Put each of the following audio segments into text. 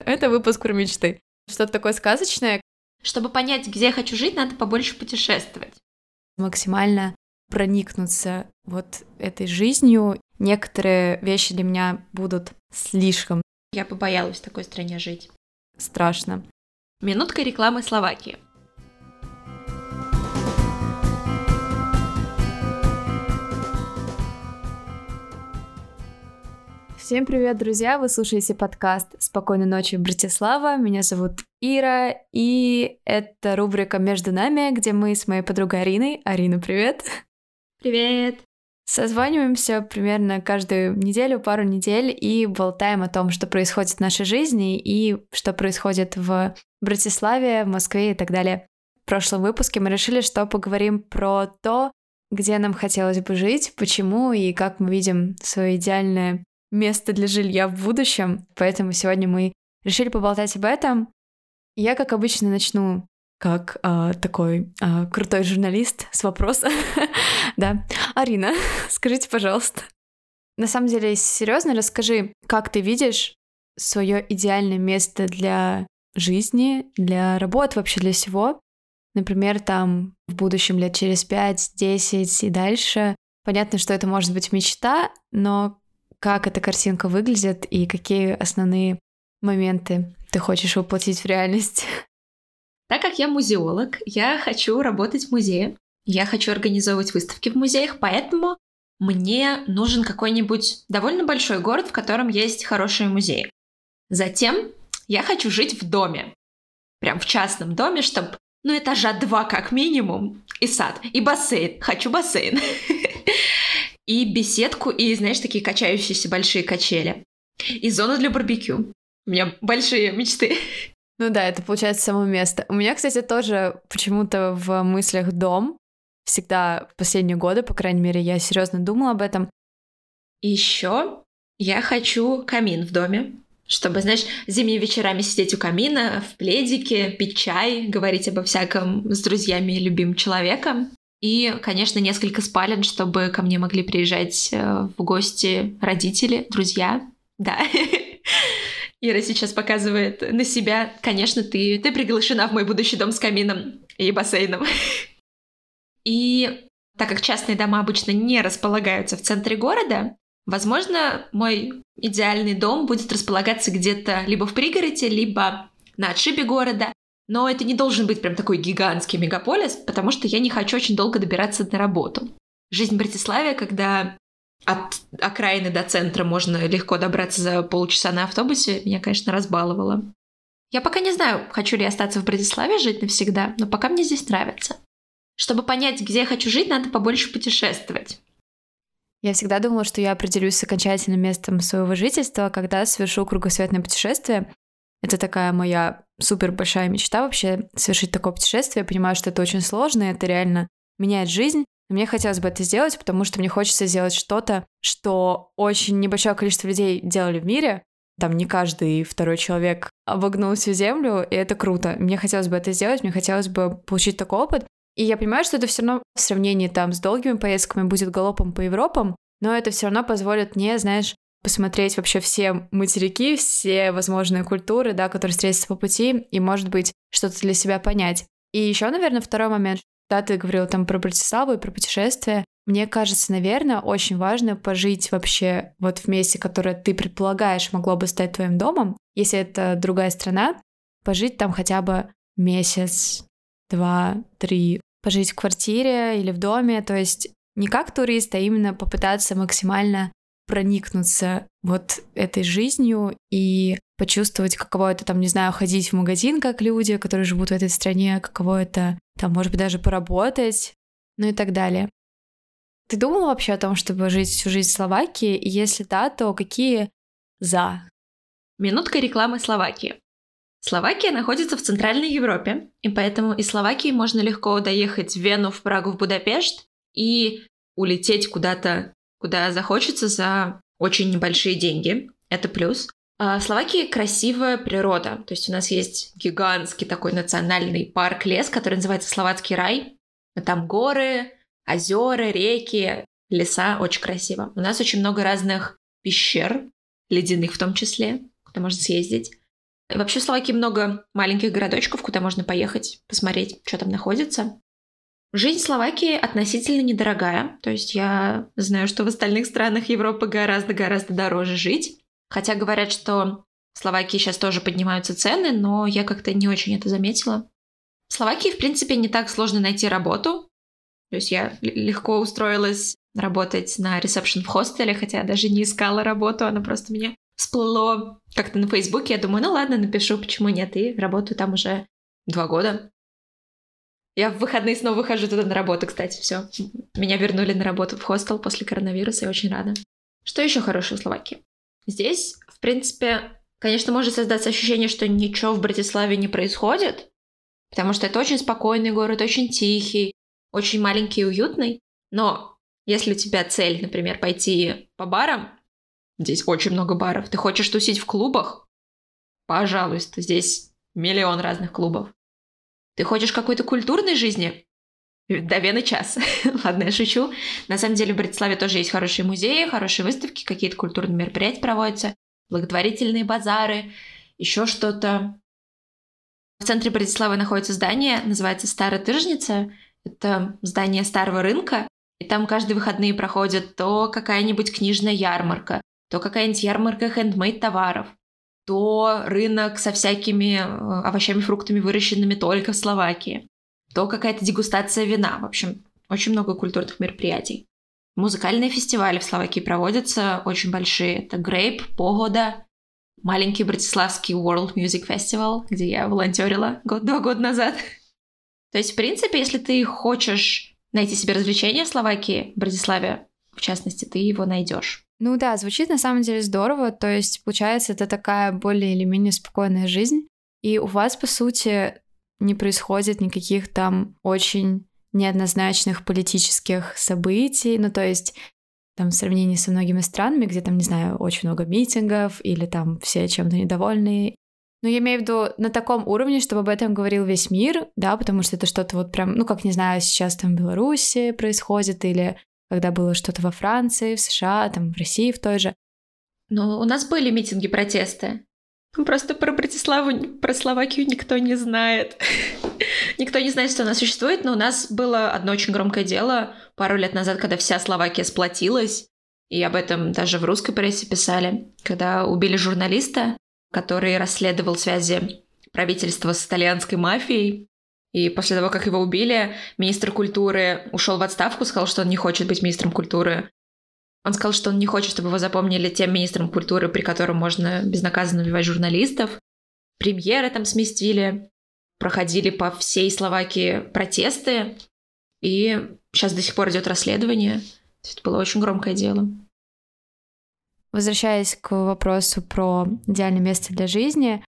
Это выпуск про мечты. Что-то такое сказочное. Чтобы понять, где я хочу жить, надо побольше путешествовать. Максимально проникнуться вот этой жизнью. Некоторые вещи для меня будут слишком. Я побоялась в такой стране жить. Страшно. Минутка рекламы Словакии. Всем привет, друзья! Вы слушаете подкаст «Спокойной ночи, Братислава». Меня зовут Ира, и это рубрика «Между нами», где мы с моей подругой Ариной. Арина, привет! Привет! Созваниваемся примерно каждую неделю, пару недель и болтаем о том, что происходит в нашей жизни и что происходит в Братиславе, в Москве и так далее. В прошлом выпуске мы решили, что поговорим про то, где нам хотелось бы жить, почему и как мы видим свое идеальное место для жилья в будущем. Поэтому сегодня мы решили поболтать об этом. Я, как обычно, начну как э, такой э, крутой журналист с вопроса. да. Арина, скажите, пожалуйста. На самом деле, серьезно, расскажи, как ты видишь свое идеальное место для жизни, для работы, вообще для всего. Например, там в будущем лет через 5, 10 и дальше. Понятно, что это может быть мечта, но как эта картинка выглядит и какие основные моменты ты хочешь воплотить в реальность? Так как я музеолог, я хочу работать в музее, я хочу организовывать выставки в музеях, поэтому мне нужен какой-нибудь довольно большой город, в котором есть хорошие музеи. Затем я хочу жить в доме, прям в частном доме, чтобы, ну, этажа два как минимум, и сад, и бассейн. Хочу бассейн. и беседку, и, знаешь, такие качающиеся большие качели. И зону для барбекю. У меня большие мечты. Ну да, это получается само место. У меня, кстати, тоже почему-то в мыслях дом. Всегда в последние годы, по крайней мере, я серьезно думала об этом. И еще я хочу камин в доме, чтобы, знаешь, зимними вечерами сидеть у камина в пледике, пить чай, говорить обо всяком с друзьями и любимым человеком. И, конечно, несколько спален, чтобы ко мне могли приезжать э, в гости родители, друзья. Да. Ира сейчас показывает на себя. Конечно, ты, ты приглашена в мой будущий дом с камином и бассейном. И так как частные дома обычно не располагаются в центре города, возможно, мой идеальный дом будет располагаться где-то либо в пригороде, либо на отшибе города. Но это не должен быть прям такой гигантский мегаполис, потому что я не хочу очень долго добираться на работу. Жизнь в Братиславе, когда от окраины до центра можно легко добраться за полчаса на автобусе, меня, конечно, разбаловала. Я пока не знаю, хочу ли остаться в Братиславе жить навсегда, но пока мне здесь нравится. Чтобы понять, где я хочу жить, надо побольше путешествовать. Я всегда думала, что я определюсь с окончательным местом своего жительства, когда совершу кругосветное путешествие. Это такая моя супер большая мечта вообще совершить такое путешествие. Я понимаю, что это очень сложно, и это реально меняет жизнь. Но мне хотелось бы это сделать, потому что мне хочется сделать что-то, что очень небольшое количество людей делали в мире. Там не каждый второй человек обогнул всю землю, и это круто. Мне хотелось бы это сделать, мне хотелось бы получить такой опыт. И я понимаю, что это все равно в сравнении там с долгими поездками будет галопом по Европам, но это все равно позволит мне, знаешь, посмотреть вообще все материки, все возможные культуры, да, которые встретятся по пути, и, может быть, что-то для себя понять. И еще, наверное, второй момент, да, ты говорил там про Братиславу и про путешествия. Мне кажется, наверное, очень важно пожить вообще вот в месте, которое ты предполагаешь могло бы стать твоим домом, если это другая страна, пожить там хотя бы месяц, два, три, пожить в квартире или в доме, то есть не как турист, а именно попытаться максимально проникнуться вот этой жизнью и почувствовать, каково это, там, не знаю, ходить в магазин, как люди, которые живут в этой стране, каково это, там, может быть, даже поработать, ну и так далее. Ты думала вообще о том, чтобы жить всю жизнь в Словакии? И если да, то какие за? Минутка рекламы Словакии. Словакия находится в Центральной Европе, и поэтому из Словакии можно легко доехать в Вену, в Прагу, в Будапешт и улететь куда-то куда захочется за очень небольшие деньги. Это плюс. А в Словакии красивая природа. То есть у нас есть гигантский такой национальный парк лес, который называется Словацкий рай. Там горы, озера, реки, леса. Очень красиво. У нас очень много разных пещер, ледяных в том числе, куда можно съездить. И вообще в Словакии много маленьких городочков, куда можно поехать, посмотреть, что там находится. Жизнь в Словакии относительно недорогая. То есть я знаю, что в остальных странах Европы гораздо-гораздо дороже жить. Хотя говорят, что в Словакии сейчас тоже поднимаются цены, но я как-то не очень это заметила. В Словакии, в принципе, не так сложно найти работу. То есть я легко устроилась работать на ресепшн в хостеле, хотя даже не искала работу, она просто меня всплыло как-то на Фейсбуке. Я думаю, ну ладно, напишу, почему нет, и работаю там уже два года. Я в выходные снова выхожу туда на работу, кстати, все. Меня вернули на работу в хостел после коронавируса, я очень рада. Что еще хорошего в Словакии? Здесь, в принципе, конечно, может создаться ощущение, что ничего в Братиславе не происходит, потому что это очень спокойный город, очень тихий, очень маленький и уютный. Но если у тебя цель, например, пойти по барам, здесь очень много баров, ты хочешь тусить в клубах, пожалуйста, здесь миллион разных клубов. Ты хочешь какой-то культурной жизни? До Вены час. Ладно, я шучу. На самом деле в Братиславе тоже есть хорошие музеи, хорошие выставки, какие-то культурные мероприятия проводятся, благотворительные базары, еще что-то. В центре Братиславы находится здание, называется Старая Тыжница. Это здание старого рынка, и там каждые выходные проходит то какая-нибудь книжная ярмарка, то какая-нибудь ярмарка хендмейд товаров, то рынок со всякими э, овощами, фруктами, выращенными только в Словакии, то какая-то дегустация вина. В общем, очень много культурных мероприятий. Музыкальные фестивали в Словакии проводятся очень большие. Это Грейп, Погода, маленький братиславский World Music Festival, где я волонтерила год-два года назад. То есть, в принципе, если ты хочешь найти себе развлечение в Словакии, в Братиславе, в частности, ты его найдешь. Ну да, звучит на самом деле здорово. То есть, получается, это такая более или менее спокойная жизнь. И у вас, по сути, не происходит никаких там очень неоднозначных политических событий. Ну, то есть, там в сравнении со многими странами, где там, не знаю, очень много митингов или там все чем-то недовольны, ну, я имею в виду на таком уровне, чтобы об этом говорил весь мир, да, потому что это что-то вот прям, ну, как, не знаю, сейчас там в Беларуси происходит, или когда было что-то во Франции, в США, там, в России в той же. Ну, у нас были митинги, протесты. Просто про Братиславу, про Словакию никто не знает. никто не знает, что она существует, но у нас было одно очень громкое дело пару лет назад, когда вся Словакия сплотилась, и об этом даже в русской прессе писали, когда убили журналиста, который расследовал связи правительства с итальянской мафией. И после того, как его убили, министр культуры ушел в отставку, сказал, что он не хочет быть министром культуры. Он сказал, что он не хочет, чтобы его запомнили тем министром культуры, при котором можно безнаказанно убивать журналистов. Премьеры там сместили, проходили по всей Словакии протесты, и сейчас до сих пор идет расследование. Это было очень громкое дело. Возвращаясь к вопросу про идеальное место для жизни,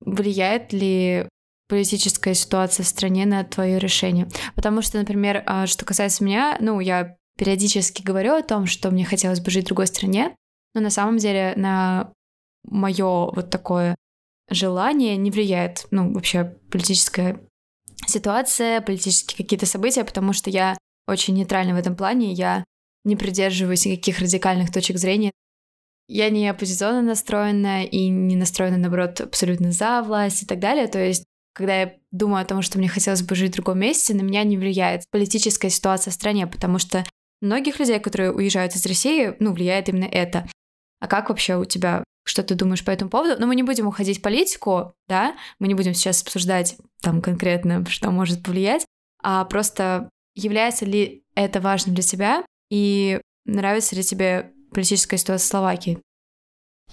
влияет ли политическая ситуация в стране на твое решение? Потому что, например, а, что касается меня, ну, я периодически говорю о том, что мне хотелось бы жить в другой стране, но на самом деле на мое вот такое желание не влияет, ну, вообще политическая ситуация, политические какие-то события, потому что я очень нейтральна в этом плане, я не придерживаюсь никаких радикальных точек зрения. Я не оппозиционно настроена и не настроена, наоборот, абсолютно за власть и так далее. То есть, когда я думаю о том, что мне хотелось бы жить в другом месте, на меня не влияет политическая ситуация в стране, потому что многих людей, которые уезжают из России, ну, влияет именно это. А как вообще у тебя, что ты думаешь по этому поводу? Но мы не будем уходить в политику, да, мы не будем сейчас обсуждать там конкретно, что может повлиять, а просто является ли это важным для тебя и нравится ли тебе политическая ситуация в Словакии?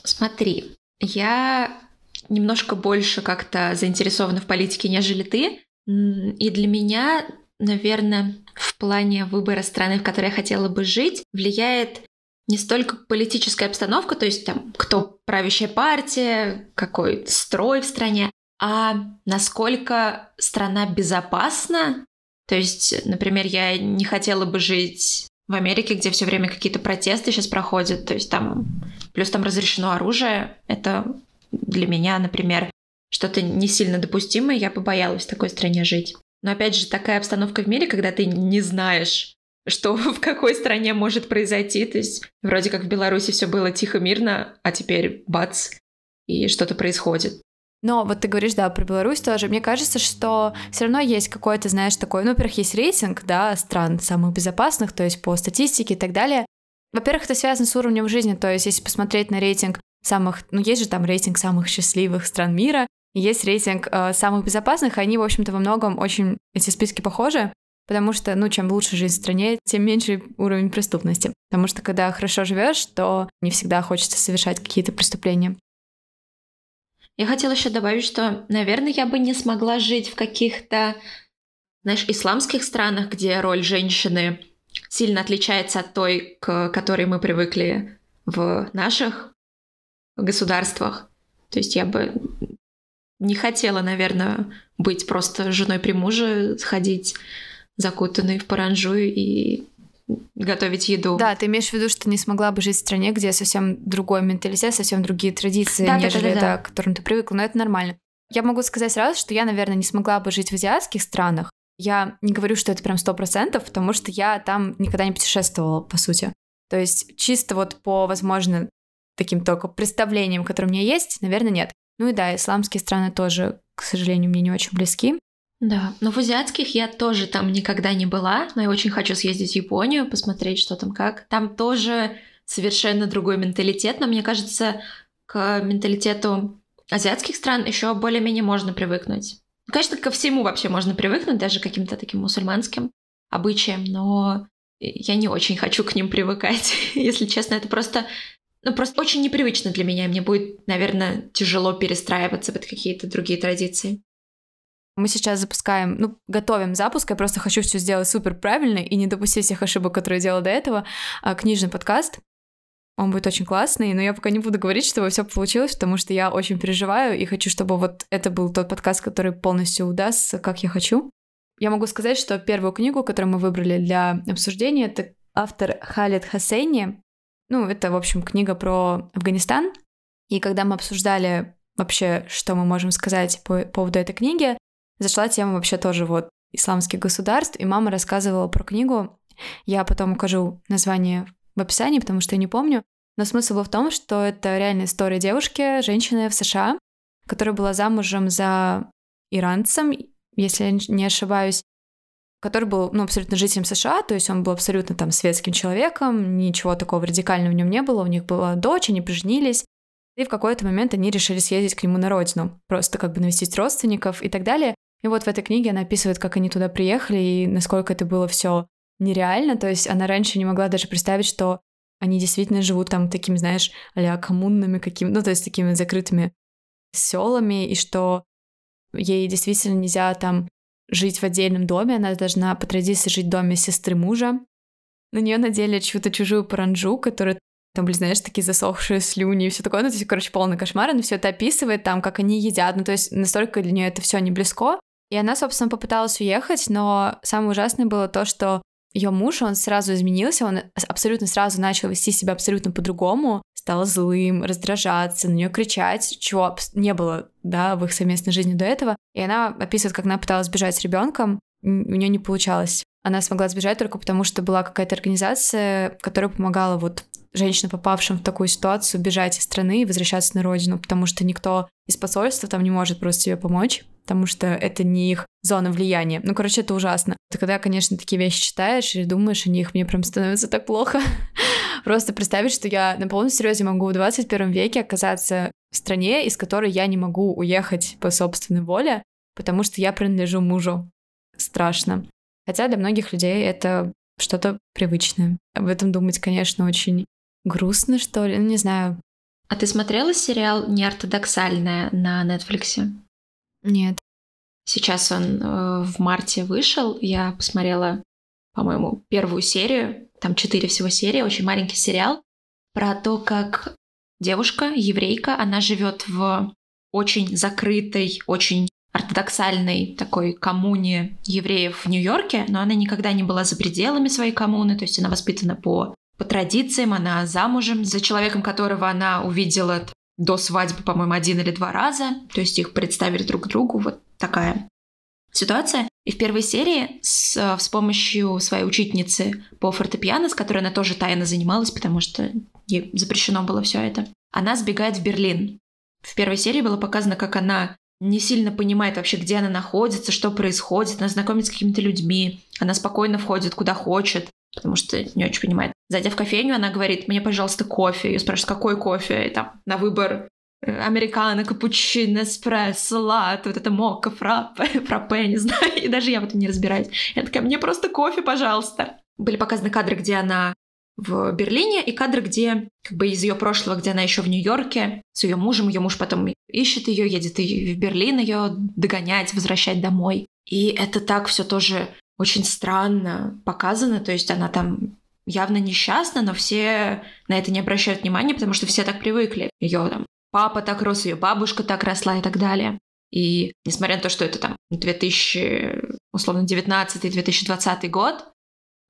Смотри, я немножко больше как-то заинтересована в политике, нежели ты. И для меня, наверное, в плане выбора страны, в которой я хотела бы жить, влияет не столько политическая обстановка, то есть там кто правящая партия, какой строй в стране, а насколько страна безопасна. То есть, например, я не хотела бы жить в Америке, где все время какие-то протесты сейчас проходят, то есть там плюс там разрешено оружие, это для меня, например, что-то не сильно допустимое, я побоялась в такой стране жить. Но опять же, такая обстановка в мире, когда ты не знаешь, что в какой стране может произойти. То есть вроде как в Беларуси все было тихо, мирно, а теперь бац, и что-то происходит. Но вот ты говоришь, да, про Беларусь тоже. Мне кажется, что все равно есть какой-то, знаешь, такой, ну, во-первых, есть рейтинг, да, стран самых безопасных, то есть по статистике и так далее. Во-первых, это связано с уровнем жизни, то есть если посмотреть на рейтинг самых, ну, есть же там рейтинг самых счастливых стран мира, есть рейтинг э, самых безопасных, они, в общем-то, во многом очень, эти списки похожи, потому что, ну, чем лучше жизнь в стране, тем меньше уровень преступности. Потому что, когда хорошо живешь, то не всегда хочется совершать какие-то преступления. Я хотела еще добавить, что, наверное, я бы не смогла жить в каких-то, знаешь, исламских странах, где роль женщины сильно отличается от той, к которой мы привыкли в наших государствах. То есть я бы не хотела, наверное, быть просто женой при муже, сходить закутанной в паранжу и готовить еду. Да, ты имеешь в виду, что не смогла бы жить в стране, где совсем другой менталитет, совсем другие традиции, да, нежели да, да, да, да. к которым ты привыкла, но это нормально. Я могу сказать сразу, что я, наверное, не смогла бы жить в азиатских странах. Я не говорю, что это прям сто процентов, потому что я там никогда не путешествовала, по сути. То есть чисто вот по, возможно, таким только представлениям, которые у меня есть, наверное, нет. Ну и да, исламские страны тоже, к сожалению, мне не очень близки. Да, но в азиатских я тоже там никогда не была, но я очень хочу съездить в Японию, посмотреть, что там как. Там тоже совершенно другой менталитет, но мне кажется, к менталитету азиатских стран еще более-менее можно привыкнуть. Ну, конечно, ко всему вообще можно привыкнуть, даже к каким-то таким мусульманским обычаям, но я не очень хочу к ним привыкать. Если честно, это просто ну, просто очень непривычно для меня. Мне будет, наверное, тяжело перестраиваться под какие-то другие традиции. Мы сейчас запускаем, ну, готовим запуск. Я просто хочу все сделать супер правильно и не допустить всех ошибок, которые делала до этого. А, книжный подкаст. Он будет очень классный, но я пока не буду говорить, чтобы все получилось, потому что я очень переживаю и хочу, чтобы вот это был тот подкаст, который полностью удастся, как я хочу. Я могу сказать, что первую книгу, которую мы выбрали для обсуждения, это автор Халид Хасейни. Ну, это, в общем, книга про Афганистан. И когда мы обсуждали вообще, что мы можем сказать по поводу этой книги, зашла тема вообще тоже вот исламских государств, и мама рассказывала про книгу. Я потом укажу название в описании, потому что я не помню. Но смысл был в том, что это реальная история девушки, женщины в США, которая была замужем за иранцем, если я не ошибаюсь, который был ну, абсолютно жителем США, то есть он был абсолютно там светским человеком, ничего такого радикального в нем не было, у них была дочь, они поженились, и в какой-то момент они решили съездить к нему на родину, просто как бы навестить родственников и так далее. И вот в этой книге она описывает, как они туда приехали и насколько это было все нереально. То есть она раньше не могла даже представить, что они действительно живут там такими, знаешь, а коммунными какими, ну, то есть такими закрытыми селами, и что ей действительно нельзя там жить в отдельном доме, она должна по традиции жить в доме сестры мужа. На нее надели чью-то чужую паранджу, которая там были, знаешь, такие засохшие слюни и все такое. Ну, то есть, короче, полный кошмар. Она все это описывает, там, как они едят. Ну, то есть, настолько для нее это все не близко. И она, собственно, попыталась уехать, но самое ужасное было то, что ее муж, он сразу изменился, он абсолютно сразу начал вести себя абсолютно по-другому, стал злым, раздражаться, на нее кричать, чего не было, да, в их совместной жизни до этого. И она описывает, как она пыталась бежать с ребенком, у нее не получалось. Она смогла сбежать только потому, что была какая-то организация, которая помогала вот женщинам, попавшим в такую ситуацию, бежать из страны и возвращаться на родину, потому что никто из посольства там не может просто тебе помочь, потому что это не их зона влияния. Ну, короче, это ужасно. Ты когда, конечно, такие вещи читаешь и думаешь о них, мне прям становится так плохо. Просто представить, что я на полном серьезе могу в 21 веке оказаться в стране, из которой я не могу уехать по собственной воле, потому что я принадлежу мужу. Страшно. Хотя для многих людей это что-то привычное. Об этом думать, конечно, очень грустно, что ли, ну, не знаю. А ты смотрела сериал «Неортодоксальная» на Netflix? Нет. Сейчас он э, в марте вышел. Я посмотрела, по-моему, первую серию. Там четыре всего серии, очень маленький сериал про то, как девушка, еврейка, она живет в очень закрытой, очень ортодоксальной такой коммуне евреев в Нью-Йорке, но она никогда не была за пределами своей коммуны, то есть она воспитана по, по традициям, она замужем за человеком, которого она увидела до свадьбы, по-моему, один или два раза, то есть их представили друг другу, вот такая ситуация. И в первой серии с, с помощью своей учительницы по фортепиано, с которой она тоже тайно занималась, потому что ей запрещено было все это, она сбегает в Берлин. в первой серии было показано, как она не сильно понимает вообще, где она находится, что происходит, она знакомится с какими-то людьми, она спокойно входит куда хочет, потому что не очень понимает. Зайдя в кофейню, она говорит, мне, пожалуйста, кофе. Ее спрашивают, какой кофе? И там на выбор э, американо, капучино, эспрессо, лат, вот это мокко, фраппе, фраппе, не знаю, и даже я в этом не разбираюсь. Я такая, мне просто кофе, пожалуйста. Были показаны кадры, где она в Берлине, и кадры, где как бы из ее прошлого, где она еще в Нью-Йорке с ее мужем, ее муж потом ищет ее, едет в Берлин ее догонять, возвращать домой. И это так все тоже очень странно показано, то есть она там явно несчастна, но все на это не обращают внимания, потому что все так привыкли. Ее там папа так рос, ее бабушка так росла и так далее. И несмотря на то, что это там 2000, условно, 19-2020 год,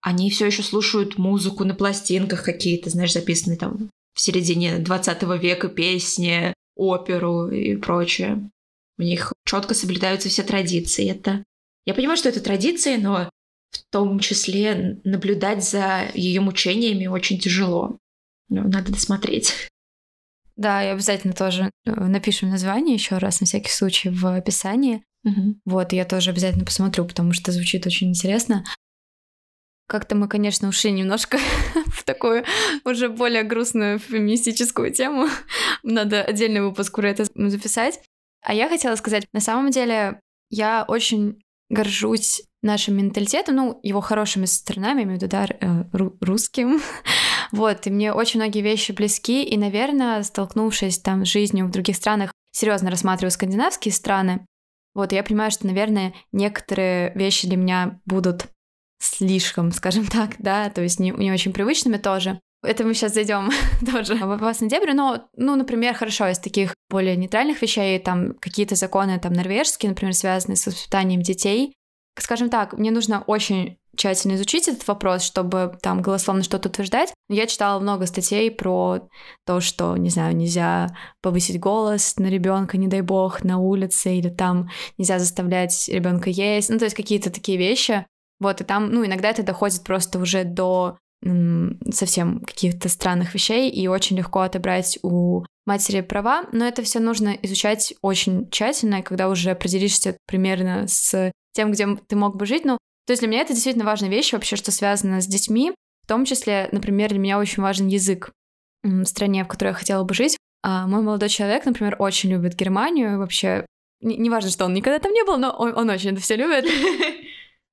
они все еще слушают музыку на пластинках какие-то, знаешь, записанные там в середине 20 века песни, оперу и прочее. У них четко соблюдаются все традиции. Это я понимаю, что это традиции, но в том числе наблюдать за ее мучениями очень тяжело. Ну, надо досмотреть. Да, и обязательно тоже э, напишем название еще раз на всякий случай в описании. Угу. Вот, я тоже обязательно посмотрю, потому что звучит очень интересно. Как-то мы, конечно, ушли немножко в такую уже более грустную феминистическую тему. Надо отдельный выпуск про это записать. А я хотела сказать, на самом деле, я очень горжусь нашим менталитетом, ну, его хорошими сторонами, имею в виду, да, э, русским. вот, и мне очень многие вещи близки, и, наверное, столкнувшись там с жизнью в других странах, серьезно рассматриваю скандинавские страны, вот, я понимаю, что, наверное, некоторые вещи для меня будут слишком, скажем так, да, то есть не, не очень привычными тоже. Это мы сейчас зайдем тоже в опасный дебри, но, ну, например, хорошо, из таких более нейтральных вещей, там какие-то законы там норвежские, например, связанные с воспитанием детей. Скажем так, мне нужно очень тщательно изучить этот вопрос, чтобы там голословно что-то утверждать. Я читала много статей про то, что, не знаю, нельзя повысить голос на ребенка, не дай бог, на улице, или там нельзя заставлять ребенка есть. Ну, то есть какие-то такие вещи. Вот, и там, ну, иногда это доходит просто уже до совсем каких-то странных вещей, и очень легко отобрать у матери права, но это все нужно изучать очень тщательно, когда уже определишься примерно с тем, где ты мог бы жить. Ну, то есть для меня это действительно важная вещь вообще, что связано с детьми, в том числе, например, для меня очень важен язык в стране, в которой я хотела бы жить. А мой молодой человек, например, очень любит Германию, вообще Неважно, не что он никогда там не был, но он, он очень это все любит.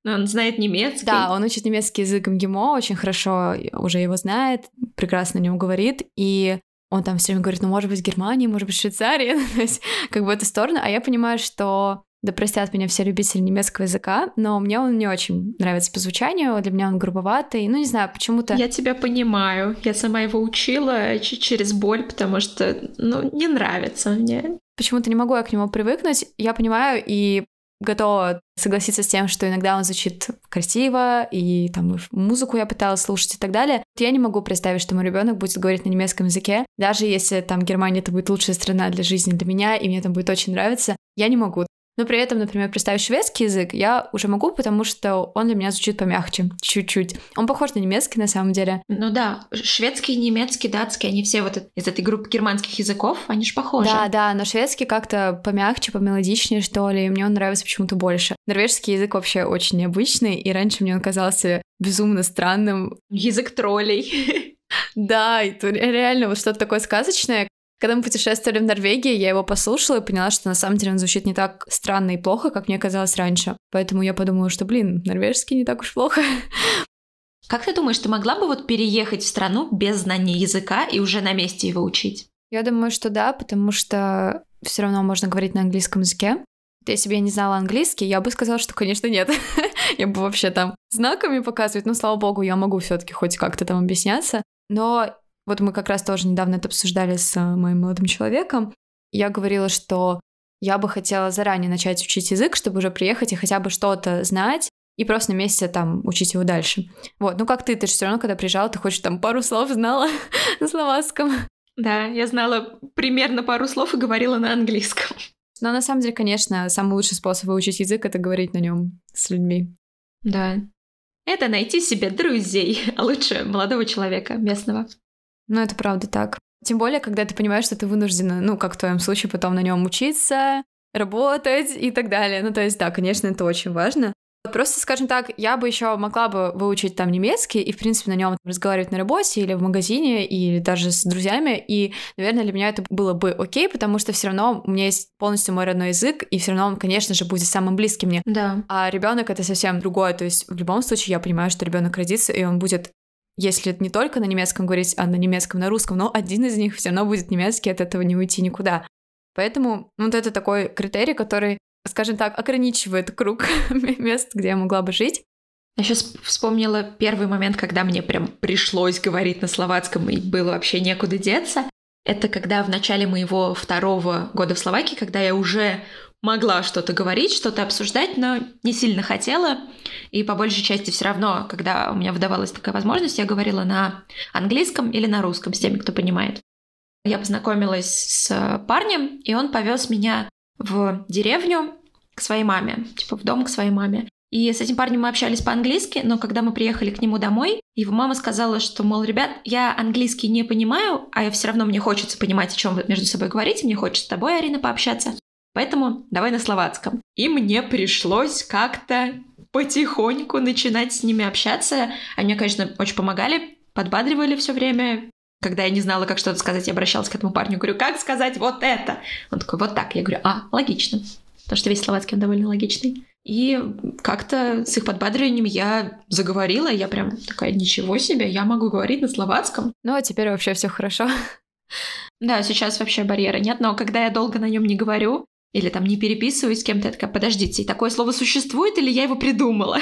Он знает немецкий. Да, он учит немецкий язык МГИМО, очень хорошо уже его знает, прекрасно на нем говорит, и он там все время говорит, ну, может быть, Германия, может быть, Швейцария, то есть как бы эту сторону, а я понимаю, что да простят меня все любители немецкого языка, но мне он не очень нравится по звучанию, для меня он грубоватый, ну не знаю, почему-то... Я тебя понимаю, я сама его учила через боль, потому что, ну, не нравится мне. Почему-то не могу я к нему привыкнуть, я понимаю, и готова согласиться с тем, что иногда он звучит красиво, и там музыку я пыталась слушать и так далее. Я не могу представить, что мой ребенок будет говорить на немецком языке, даже если там Германия это будет лучшая страна для жизни для меня, и мне там будет очень нравиться. Я не могу. Но при этом, например, представить шведский язык я уже могу, потому что он для меня звучит помягче, чуть-чуть. Он похож на немецкий на самом деле. Ну да, шведский, немецкий, датский, они все вот из этой группы германских языков, они же похожи. Да, да, но шведский как-то помягче, помелодичнее, что ли, и мне он нравится почему-то больше. Норвежский язык вообще очень необычный, и раньше мне он казался безумно странным. Язык троллей. Да, и реально вот что-то такое сказочное. Когда мы путешествовали в Норвегии, я его послушала и поняла, что на самом деле он звучит не так странно и плохо, как мне казалось раньше. Поэтому я подумала, что, блин, норвежский не так уж плохо. Как ты думаешь, ты могла бы вот переехать в страну без знания языка и уже на месте его учить? Я думаю, что да, потому что все равно можно говорить на английском языке. Если бы я не знала английский, я бы сказала, что, конечно, нет. я бы вообще там знаками показывать, но, слава богу, я могу все таки хоть как-то там объясняться. Но вот мы как раз тоже недавно это обсуждали с э, моим молодым человеком. Я говорила, что я бы хотела заранее начать учить язык, чтобы уже приехать и хотя бы что-то знать, и просто на месяце там учить его дальше. Вот, ну как ты, ты же все равно, когда приезжала, ты хочешь там пару слов знала на словацком. Да, я знала примерно пару слов и говорила на английском. Но на самом деле, конечно, самый лучший способ выучить язык — это говорить на нем с людьми. Да. Это найти себе друзей, а лучше молодого человека местного. Ну, это правда так. Тем более, когда ты понимаешь, что ты вынуждена, ну, как в твоем случае, потом на нем учиться, работать и так далее. Ну, то есть, да, конечно, это очень важно. Просто, скажем так, я бы еще могла бы выучить там немецкий и, в принципе, на нем разговаривать на работе или в магазине, или даже с друзьями. И, наверное, для меня это было бы окей, потому что все равно у меня есть полностью мой родной язык, и все равно он, конечно же, будет самым близким мне. Да. А ребенок это совсем другое. То есть, в любом случае, я понимаю, что ребенок родится, и он будет если не только на немецком говорить, а на немецком, на русском, но один из них все равно будет немецкий, от этого не уйти никуда. Поэтому ну, вот это такой критерий, который скажем так, ограничивает круг мест, где я могла бы жить. Я сейчас вспомнила первый момент, когда мне прям пришлось говорить на словацком, и было вообще некуда деться. Это когда в начале моего второго года в Словакии, когда я уже могла что-то говорить, что-то обсуждать, но не сильно хотела. И по большей части все равно, когда у меня выдавалась такая возможность, я говорила на английском или на русском с теми, кто понимает. Я познакомилась с парнем, и он повез меня в деревню к своей маме, типа в дом к своей маме. И с этим парнем мы общались по-английски, но когда мы приехали к нему домой, его мама сказала, что, мол, ребят, я английский не понимаю, а я все равно мне хочется понимать, о чем вы между собой говорите, мне хочется с тобой, Арина, пообщаться. Поэтому давай на словацком. И мне пришлось как-то потихоньку начинать с ними общаться. Они мне, конечно, очень помогали, подбадривали все время. Когда я не знала, как что-то сказать, я обращалась к этому парню, говорю, как сказать вот это? Он такой, вот так. Я говорю, а, логично. Потому что весь словацкий он довольно логичный. И как-то с их подбадриванием я заговорила, я прям такая, ничего себе, я могу говорить на словацком. Ну, а теперь вообще все хорошо. Да, сейчас вообще барьера нет, но когда я долго на нем не говорю, или там не переписываюсь с кем-то, я такая, подождите, такое слово существует или я его придумала?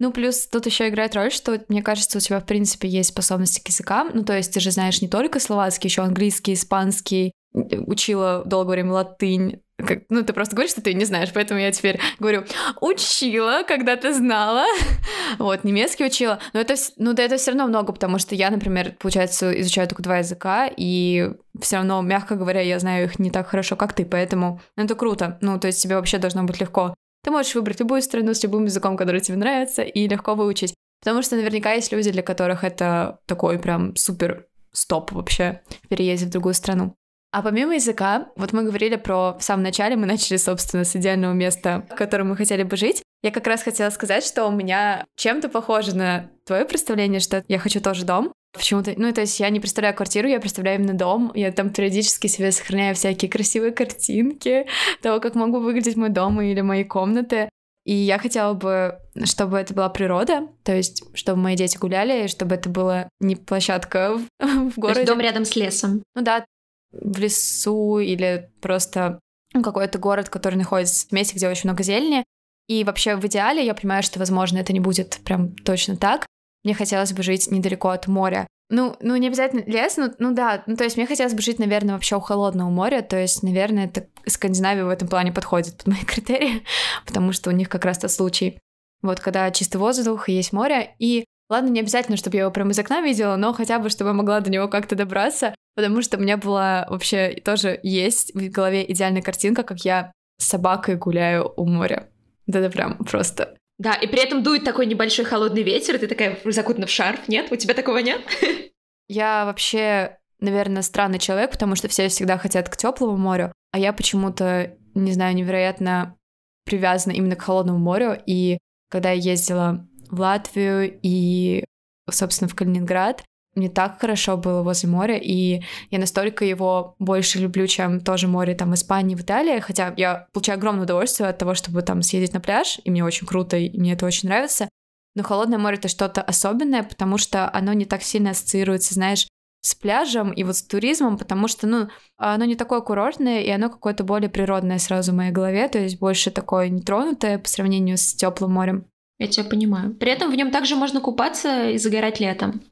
Ну, плюс тут еще играет роль, что, мне кажется, у тебя, в принципе, есть способности к языкам. Ну, то есть ты же знаешь не только словацкий, еще английский, испанский, учила долгое время латынь. Как, ну, ты просто говоришь, что ты не знаешь, поэтому я теперь говорю, учила, когда ты знала. вот, немецкий учила. Но это, ну, да, это все равно много, потому что я, например, получается, изучаю только два языка, и все равно, мягко говоря, я знаю их не так хорошо, как ты, поэтому ну, это круто. Ну, то есть тебе вообще должно быть легко ты можешь выбрать любую страну с любым языком, который тебе нравится, и легко выучить. Потому что наверняка есть люди, для которых это такой прям супер стоп вообще в переезде в другую страну. А помимо языка, вот мы говорили про... В самом начале мы начали, собственно, с идеального места, в котором мы хотели бы жить. Я как раз хотела сказать, что у меня чем-то похоже на твое представление, что я хочу тоже дом. Почему-то, ну, то есть я не представляю квартиру, я представляю именно дом. Я там периодически себе сохраняю всякие красивые картинки того, как могу выглядеть мой дом или мои комнаты. И я хотела бы, чтобы это была природа, то есть чтобы мои дети гуляли, и чтобы это была не площадка в, в городе. То есть дом рядом с лесом. Ну да, в лесу или просто ну, какой-то город, который находится в месте, где очень много зелени. И вообще в идеале я понимаю, что, возможно, это не будет прям точно так, мне хотелось бы жить недалеко от моря. Ну, ну не обязательно лес, ну, ну да, ну то есть мне хотелось бы жить, наверное, вообще у холодного моря, то есть, наверное, это Скандинавия в этом плане подходит под мои критерии, потому что у них как раз тот случай. Вот когда чистый воздух и есть море, и ладно, не обязательно, чтобы я его прямо из окна видела, но хотя бы, чтобы я могла до него как-то добраться, потому что у меня была вообще тоже есть в голове идеальная картинка, как я с собакой гуляю у моря. Да, это прям просто да, и при этом дует такой небольшой холодный ветер, и ты такая закутана в шарф. Нет? У тебя такого нет? Я вообще, наверное, странный человек, потому что все всегда хотят к теплому морю, а я почему-то, не знаю, невероятно привязана именно к холодному морю. И когда я ездила в Латвию и, собственно, в Калининград, мне так хорошо было возле моря, и я настолько его больше люблю, чем тоже море там в Испании, в Италии, хотя я получаю огромное удовольствие от того, чтобы там съездить на пляж, и мне очень круто, и мне это очень нравится. Но холодное море — это что-то особенное, потому что оно не так сильно ассоциируется, знаешь, с пляжем и вот с туризмом, потому что, ну, оно не такое курортное, и оно какое-то более природное сразу в моей голове, то есть больше такое нетронутое по сравнению с теплым морем. Я тебя понимаю. При этом в нем также можно купаться и загорать летом.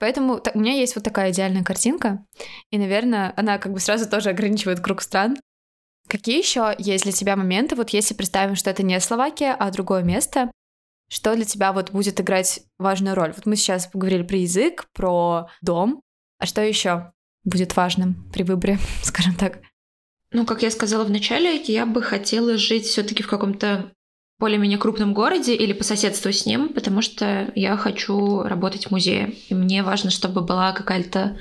Поэтому у меня есть вот такая идеальная картинка, и, наверное, она как бы сразу тоже ограничивает круг стран. Какие еще есть для тебя моменты, вот если представим, что это не Словакия, а другое место, что для тебя вот будет играть важную роль? Вот мы сейчас поговорили про язык, про дом, а что еще будет важным при выборе, скажем так? Ну, как я сказала в начале, я бы хотела жить все-таки в каком-то более-менее крупном городе или по соседству с ним, потому что я хочу работать в музее. И мне важно, чтобы была какая-то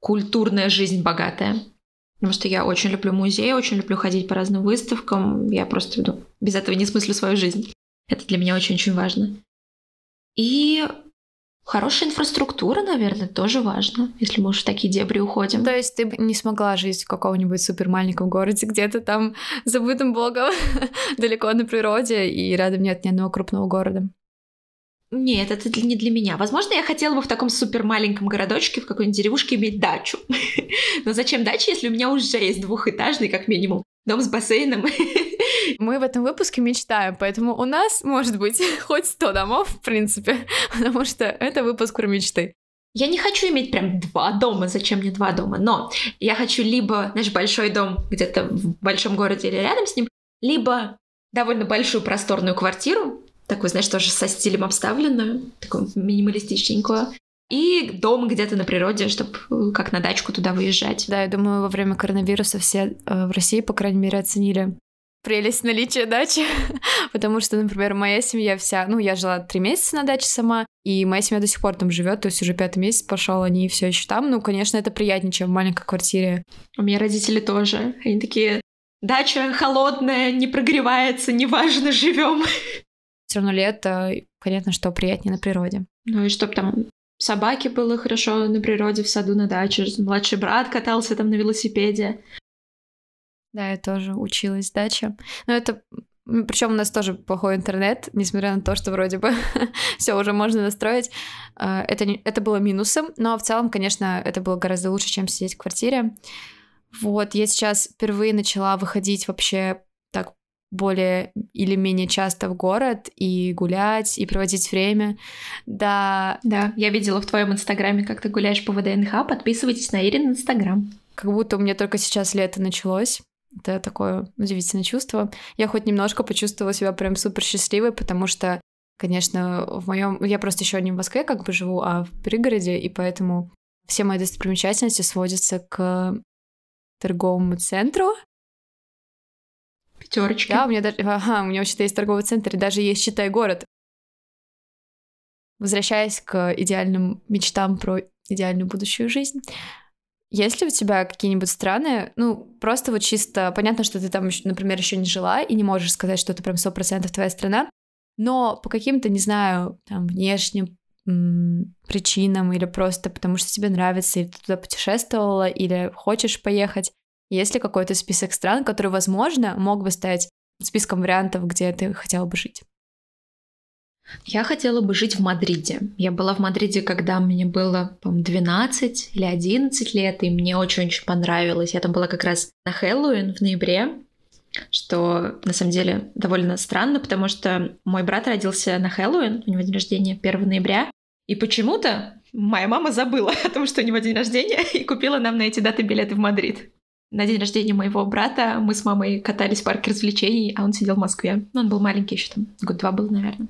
культурная жизнь богатая. Потому что я очень люблю музеи, очень люблю ходить по разным выставкам. Я просто ну, без этого не смыслю свою жизнь. Это для меня очень-очень важно. И хорошая инфраструктура, наверное, тоже важно, если мы уж в такие дебри уходим. То есть ты бы не смогла жить в каком-нибудь супер маленьком городе, где-то там забытым богом, далеко на природе, и рядом нет ни одного крупного города? Нет, это не для меня. Возможно, я хотела бы в таком супер маленьком городочке, в какой-нибудь деревушке иметь дачу. Но зачем дача, если у меня уже есть двухэтажный, как минимум, дом с бассейном? Мы в этом выпуске мечтаем, поэтому у нас может быть хоть 100 домов, в принципе, потому что это выпуск про мечты. Я не хочу иметь прям два дома, зачем мне два дома, но я хочу либо, знаешь, большой дом где-то в большом городе или рядом с ним, либо довольно большую просторную квартиру, такую, знаешь, тоже со стилем обставленную, такую минималистичненькую. И дом где-то на природе, чтобы э, как на дачку туда выезжать. Да, я думаю, во время коронавируса все э, в России, по крайней мере, оценили прелесть наличия дачи, потому что, например, моя семья вся, ну, я жила три месяца на даче сама, и моя семья до сих пор там живет, то есть уже пятый месяц пошел, они все еще там. Ну, конечно, это приятнее, чем в маленькой квартире. У меня родители тоже. Они такие, дача холодная, не прогревается, неважно, живем все равно лето, понятно, что приятнее на природе. Ну и чтобы там собаке было хорошо на природе, в саду, на даче, младший брат катался там на велосипеде. Да, я тоже училась в даче. Но это причем у нас тоже плохой интернет, несмотря на то, что вроде бы все уже можно настроить. А, это, не, это было минусом, но в целом, конечно, это было гораздо лучше, чем сидеть в квартире. Вот, я сейчас впервые начала выходить вообще так более или менее часто в город и гулять, и проводить время. Да. Да, я видела в твоем инстаграме, как ты гуляешь по ВДНХ. Подписывайтесь на Ирин инстаграм. Как будто у меня только сейчас лето началось. Это такое удивительное чувство. Я хоть немножко почувствовала себя прям супер счастливой, потому что, конечно, в моем я просто еще не в Москве как бы живу, а в пригороде, и поэтому все мои достопримечательности сводятся к торговому центру, Пятерочки. Да, у меня даже, ага, у меня вообще-то есть торговый центр, и даже есть «Считай город». Возвращаясь к идеальным мечтам про идеальную будущую жизнь, есть ли у тебя какие-нибудь страны, ну, просто вот чисто, понятно, что ты там, например, еще не жила и не можешь сказать, что это прям сто процентов твоя страна, но по каким-то, не знаю, там, внешним причинам или просто потому, что тебе нравится, или ты туда путешествовала, или хочешь поехать, есть ли какой-то список стран, который, возможно, мог бы стать списком вариантов, где ты хотела бы жить? Я хотела бы жить в Мадриде. Я была в Мадриде, когда мне было, по 12 или 11 лет, и мне очень-очень понравилось. Я там была как раз на Хэллоуин в ноябре, что на самом деле довольно странно, потому что мой брат родился на Хэллоуин, у него день рождения 1 ноября, и почему-то моя мама забыла о том, что у него день рождения, и купила нам на эти даты билеты в Мадрид. На день рождения моего брата мы с мамой катались в парке развлечений, а он сидел в Москве. Ну, он был маленький еще там, год-два был, наверное.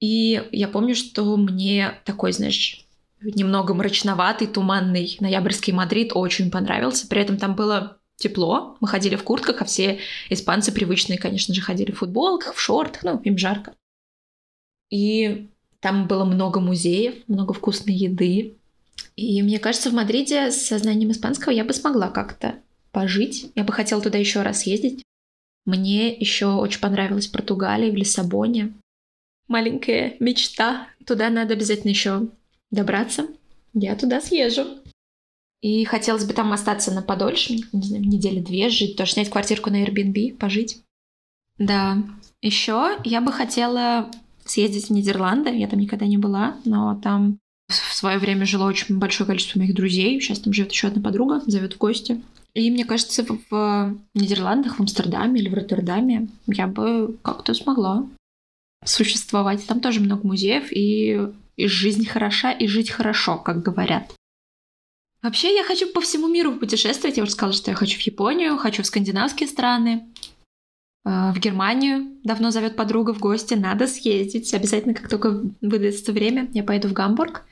И я помню, что мне такой, знаешь, немного мрачноватый, туманный ноябрьский Мадрид очень понравился. При этом там было тепло, мы ходили в куртках, а все испанцы привычные, конечно же, ходили в футболках, в шортах, ну, им жарко. И там было много музеев, много вкусной еды. И мне кажется, в Мадриде с сознанием испанского я бы смогла как-то пожить. Я бы хотела туда еще раз ездить. Мне еще очень понравилась Португалия в Лиссабоне. Маленькая мечта. Туда надо обязательно еще добраться. Я туда съезжу. И хотелось бы там остаться на подольше, не знаю, недели две жить, тоже снять квартирку на Airbnb, пожить. Да. Еще я бы хотела съездить в Нидерланды. Я там никогда не была, но там в свое время жило очень большое количество моих друзей. Сейчас там живет еще одна подруга, зовет в гости. И мне кажется, в, Нидерландах, в Амстердаме или в Роттердаме я бы как-то смогла существовать. Там тоже много музеев, и, и жизнь хороша, и жить хорошо, как говорят. Вообще, я хочу по всему миру путешествовать. Я уже сказала, что я хочу в Японию, хочу в скандинавские страны, э, в Германию. Давно зовет подруга в гости. Надо съездить. Обязательно, как только выдастся время, я поеду в Гамбург.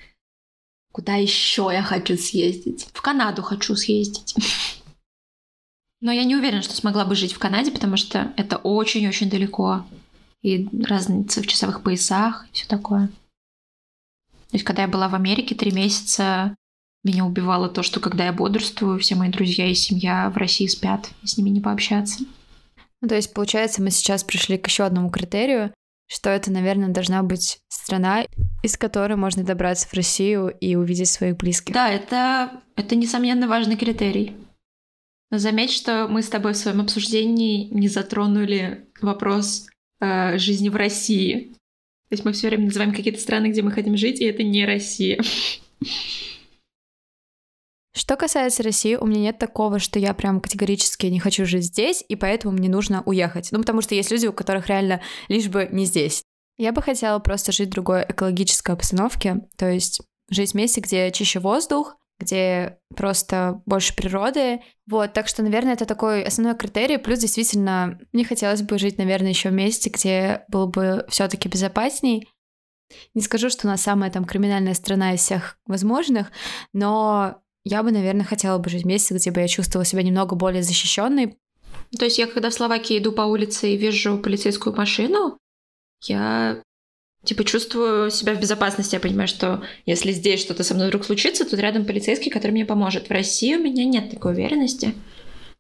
Куда еще я хочу съездить? В Канаду хочу съездить. Но я не уверена, что смогла бы жить в Канаде, потому что это очень-очень далеко. И разница в часовых поясах и все такое. То есть, когда я была в Америке три месяца, Меня убивало то, что когда я бодрствую, все мои друзья и семья в России спят, и с ними не пообщаться. Ну, то есть, получается, мы сейчас пришли к еще одному критерию, что это, наверное, должна быть страна, из которой можно добраться в Россию и увидеть своих близких. Да, это, это несомненно важный критерий. Но заметь, что мы с тобой в своем обсуждении не затронули вопрос э, жизни в России. То есть мы все время называем какие-то страны, где мы хотим жить, и это не Россия. Что касается России, у меня нет такого, что я прям категорически не хочу жить здесь, и поэтому мне нужно уехать. Ну, потому что есть люди, у которых реально лишь бы не здесь. Я бы хотела просто жить в другой экологической обстановке, то есть жить в месте, где чище воздух, где просто больше природы. Вот, так что, наверное, это такой основной критерий. Плюс, действительно, мне хотелось бы жить, наверное, еще в месте, где было бы все-таки безопасней. Не скажу, что у нас самая там криминальная страна из всех возможных, но я бы, наверное, хотела бы жить в месте, где бы я чувствовала себя немного более защищенной. То есть я, когда в Словакии иду по улице и вижу полицейскую машину, я типа чувствую себя в безопасности. Я понимаю, что если здесь что-то со мной вдруг случится, тут рядом полицейский, который мне поможет. В России у меня нет такой уверенности.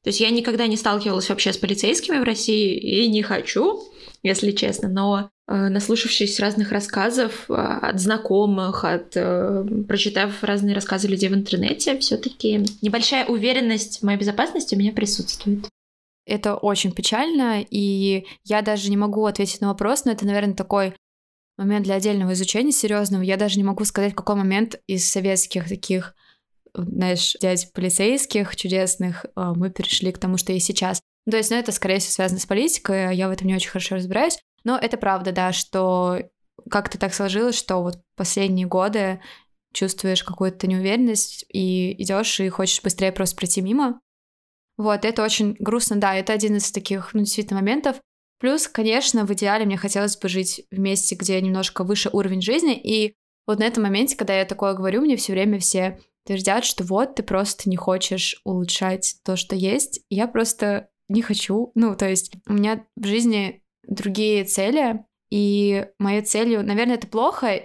То есть я никогда не сталкивалась вообще с полицейскими в России и не хочу, если честно, но э, наслушавшись разных рассказов э, от знакомых, от э, прочитав разные рассказы людей в интернете, все-таки небольшая уверенность в моей безопасности у меня присутствует. Это очень печально, и я даже не могу ответить на вопрос, но это, наверное, такой момент для отдельного изучения серьезного. Я даже не могу сказать, в какой момент из советских таких, знаешь, дядь полицейских чудесных а, мы перешли к тому, что есть сейчас. То есть, ну, это, скорее всего, связано с политикой, я в этом не очень хорошо разбираюсь. Но это правда, да, что как-то так сложилось, что вот последние годы чувствуешь какую-то неуверенность и идешь и хочешь быстрее просто пройти мимо. Вот, это очень грустно, да, это один из таких, ну, действительно, моментов. Плюс, конечно, в идеале мне хотелось бы жить в месте, где немножко выше уровень жизни, и вот на этом моменте, когда я такое говорю, мне все время все твердят, что вот ты просто не хочешь улучшать то, что есть. Я просто не хочу. Ну, то есть у меня в жизни другие цели, и моей целью, наверное, это плохо.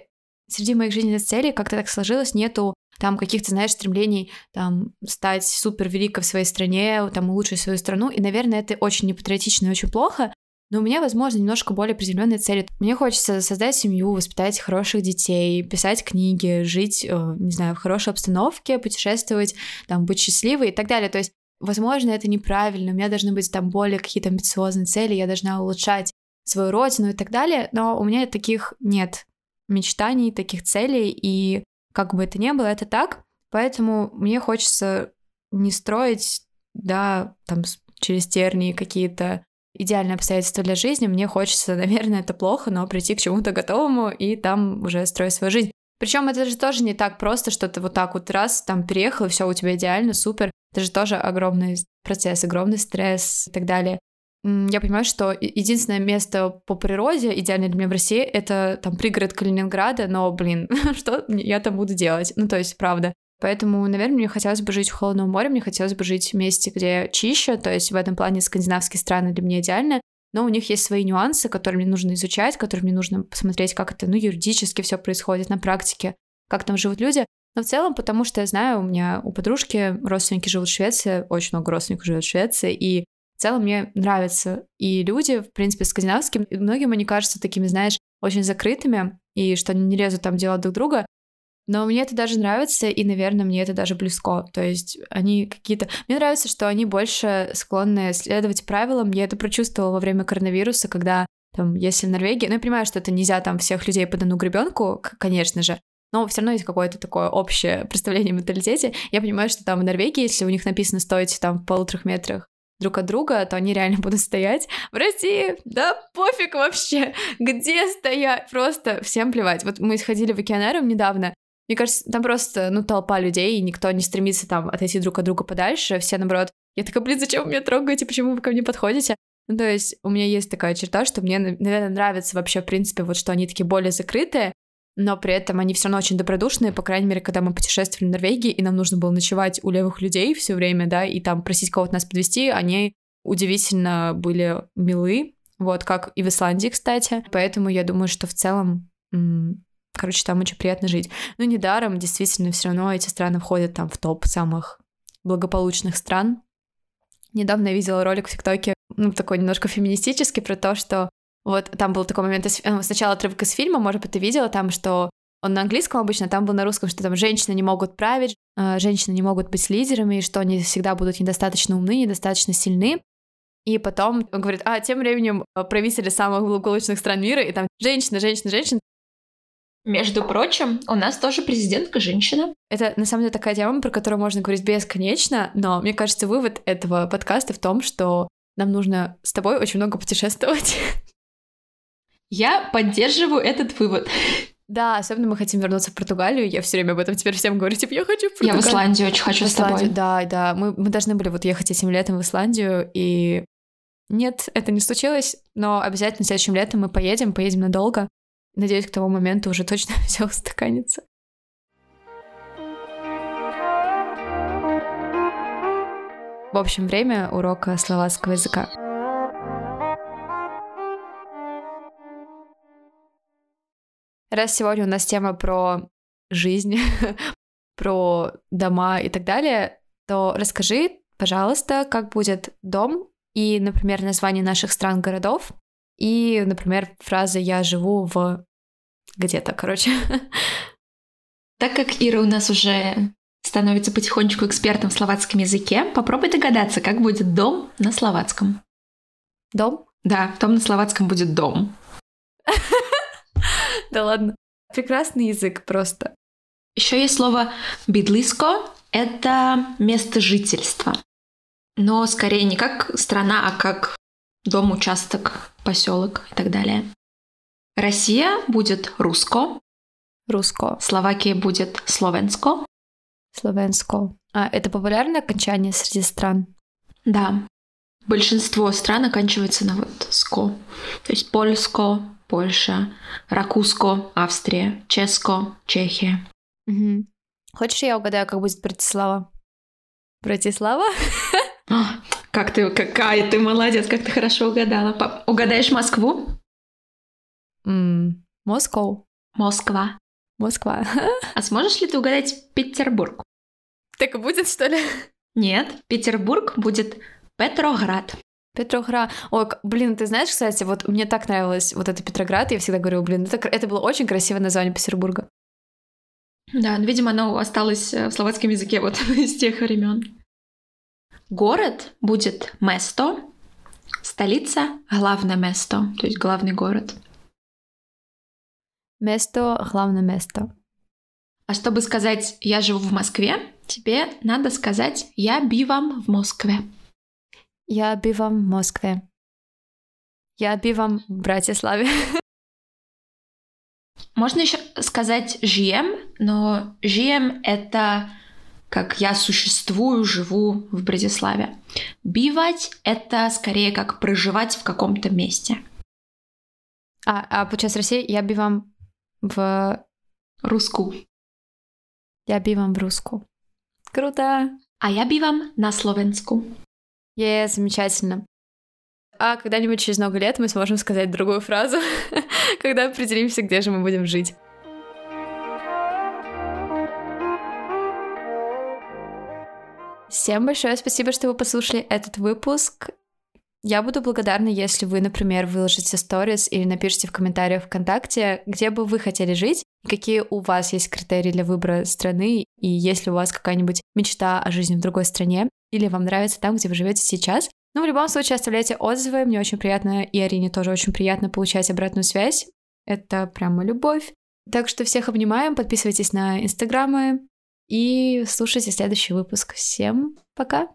Среди моих жизненных целей как-то так сложилось, нету там каких-то, знаешь, стремлений там стать супер великой в своей стране, там улучшить свою страну. И, наверное, это очень непатриотично и очень плохо, но у меня, возможно, немножко более приземленные цели. Мне хочется создать семью, воспитать хороших детей, писать книги, жить, э, не знаю, в хорошей обстановке, путешествовать, там, быть счастливой и так далее. То есть, возможно, это неправильно, у меня должны быть там более какие-то амбициозные цели, я должна улучшать свою родину и так далее, но у меня таких нет мечтаний, таких целей, и как бы это ни было, это так. Поэтому мне хочется не строить, да, там через тернии какие-то идеальные обстоятельства для жизни, мне хочется, наверное, это плохо, но прийти к чему-то готовому и там уже строить свою жизнь. Причем это же тоже не так просто, что ты вот так вот раз там переехал, и все у тебя идеально, супер. Это же тоже огромный процесс, огромный стресс и так далее. Я понимаю, что единственное место по природе идеальное для меня в России — это там пригород Калининграда, но, блин, что я там буду делать? Ну, то есть, правда. Поэтому, наверное, мне хотелось бы жить в холодном море, мне хотелось бы жить в месте, где чище, то есть в этом плане скандинавские страны для меня идеальны, но у них есть свои нюансы, которые мне нужно изучать, которые мне нужно посмотреть, как это, ну, юридически все происходит на практике, как там живут люди. Но в целом, потому что я знаю, у меня у подружки родственники живут в Швеции, очень много родственников живет в Швеции, и в целом мне нравятся и люди, в принципе, скандинавские. Многим они кажутся такими, знаешь, очень закрытыми, и что они не лезут там дела друг друга. Но мне это даже нравится, и, наверное, мне это даже близко. То есть они какие-то... Мне нравится, что они больше склонны следовать правилам. Я это прочувствовала во время коронавируса, когда там, если в Норвегии... Ну, я понимаю, что это нельзя там всех людей под одну гребенку, конечно же, но все равно есть какое-то такое общее представление о менталитете. Я понимаю, что там в Норвегии, если у них написано «стойте там в полуторах метрах друг от друга, то они реально будут стоять. В России, да пофиг вообще, где стоять, просто всем плевать. Вот мы сходили в океанарум недавно, мне кажется, там просто, ну, толпа людей, и никто не стремится там отойти друг от друга подальше, все, наоборот, я такая, блин, зачем вы меня трогаете, почему вы ко мне подходите? Ну, то есть у меня есть такая черта, что мне, наверное, нравится вообще, в принципе, вот что они такие более закрытые, но при этом они все равно очень добродушные, по крайней мере, когда мы путешествовали в Норвегии, и нам нужно было ночевать у левых людей все время, да, и там просить кого-то нас подвести, они удивительно были милы, вот, как и в Исландии, кстати. Поэтому я думаю, что в целом Короче, там очень приятно жить. Но недаром, действительно, все равно эти страны входят там в топ самых благополучных стран. Недавно я видела ролик в ТикТоке, ну, такой немножко феминистический, про то, что вот там был такой момент, э, сначала отрывок из фильма, может быть, ты видела там, что он на английском обычно, там был на русском, что там женщины не могут править, э, женщины не могут быть лидерами, что они всегда будут недостаточно умны, недостаточно сильны. И потом он говорит, а тем временем правители самых благополучных стран мира, и там женщина, женщина, женщина. Между прочим, у нас тоже президентка женщина. Это на самом деле такая тема, про которую можно говорить бесконечно, но мне кажется, вывод этого подкаста в том, что нам нужно с тобой очень много путешествовать. Я поддерживаю этот вывод. Да, особенно мы хотим вернуться в Португалию. Я все время об этом теперь всем говорю, типа, я хочу в Португалию. Я в Исландию очень хочу в с тобой. Да, да. Мы, мы должны были вот ехать этим летом в Исландию, и нет, это не случилось, но обязательно следующим летом мы поедем, поедем надолго. Надеюсь, к тому моменту уже точно все устаканится. В общем, время урока словацкого языка. Раз сегодня у нас тема про жизнь, про дома и так далее, то расскажи, пожалуйста, как будет дом и, например, название наших стран, городов, и, например, фраза «я живу в...» где-то, короче. Так как Ира у нас уже становится потихонечку экспертом в словацком языке, попробуй догадаться, как будет дом на словацком. Дом? Да, дом на словацком будет дом. Да ладно. Прекрасный язык просто. Еще есть слово бидлиско. Это место жительства. Но скорее не как страна, а как дом, участок, поселок и так далее. Россия будет руско. Руско. Словакия будет словенско. Словенско. А это популярное окончание среди стран? Да. Большинство стран оканчивается на вот ско. То есть польско, Польша, Ракуско, Австрия, Ческо, Чехия. Угу. Хочешь, я угадаю, как будет Братислава? Братислава? Как ты, какая ты молодец, как ты хорошо угадала. Угадаешь Москву? Москва. Москва. Москва. А сможешь ли ты угадать Петербург? Так и будет, что ли? Нет, Петербург будет Петроград. Петроград. Ой, блин, ты знаешь, кстати, вот мне так нравилось вот это Петроград, я всегда говорю, блин, это, это было очень красивое название Петербурга. Да, ну, видимо, оно осталось э, в словацком языке вот с тех времен. Город будет место, столица — главное место, то есть главный город. Место — главное место. А чтобы сказать «я живу в Москве», тебе надо сказать «я бивам в Москве». Я бивам в Москве. Я бивам в Братиславе. Можно еще сказать «жием», но «жием» — это как «я существую, живу в Братиславе». «Бивать» — это скорее как проживать в каком-то месте. А, а получается Россия, я бивам в... Руску. Я бивам в Руску. Круто! А я бивам на Словенску. Е, замечательно. А когда-нибудь через много лет мы сможем сказать другую фразу, когда определимся, где же мы будем жить. Всем большое спасибо, что вы послушали этот выпуск. Я буду благодарна, если вы, например, выложите сторис или напишите в комментариях ВКонтакте, где бы вы хотели жить, какие у вас есть критерии для выбора страны, и есть ли у вас какая-нибудь мечта о жизни в другой стране, или вам нравится там, где вы живете сейчас. Ну, в любом случае, оставляйте отзывы, мне очень приятно, и Арине тоже очень приятно получать обратную связь. Это прямо любовь. Так что всех обнимаем, подписывайтесь на инстаграмы и слушайте следующий выпуск. Всем пока!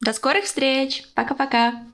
До скорых встреч! Пока-пока!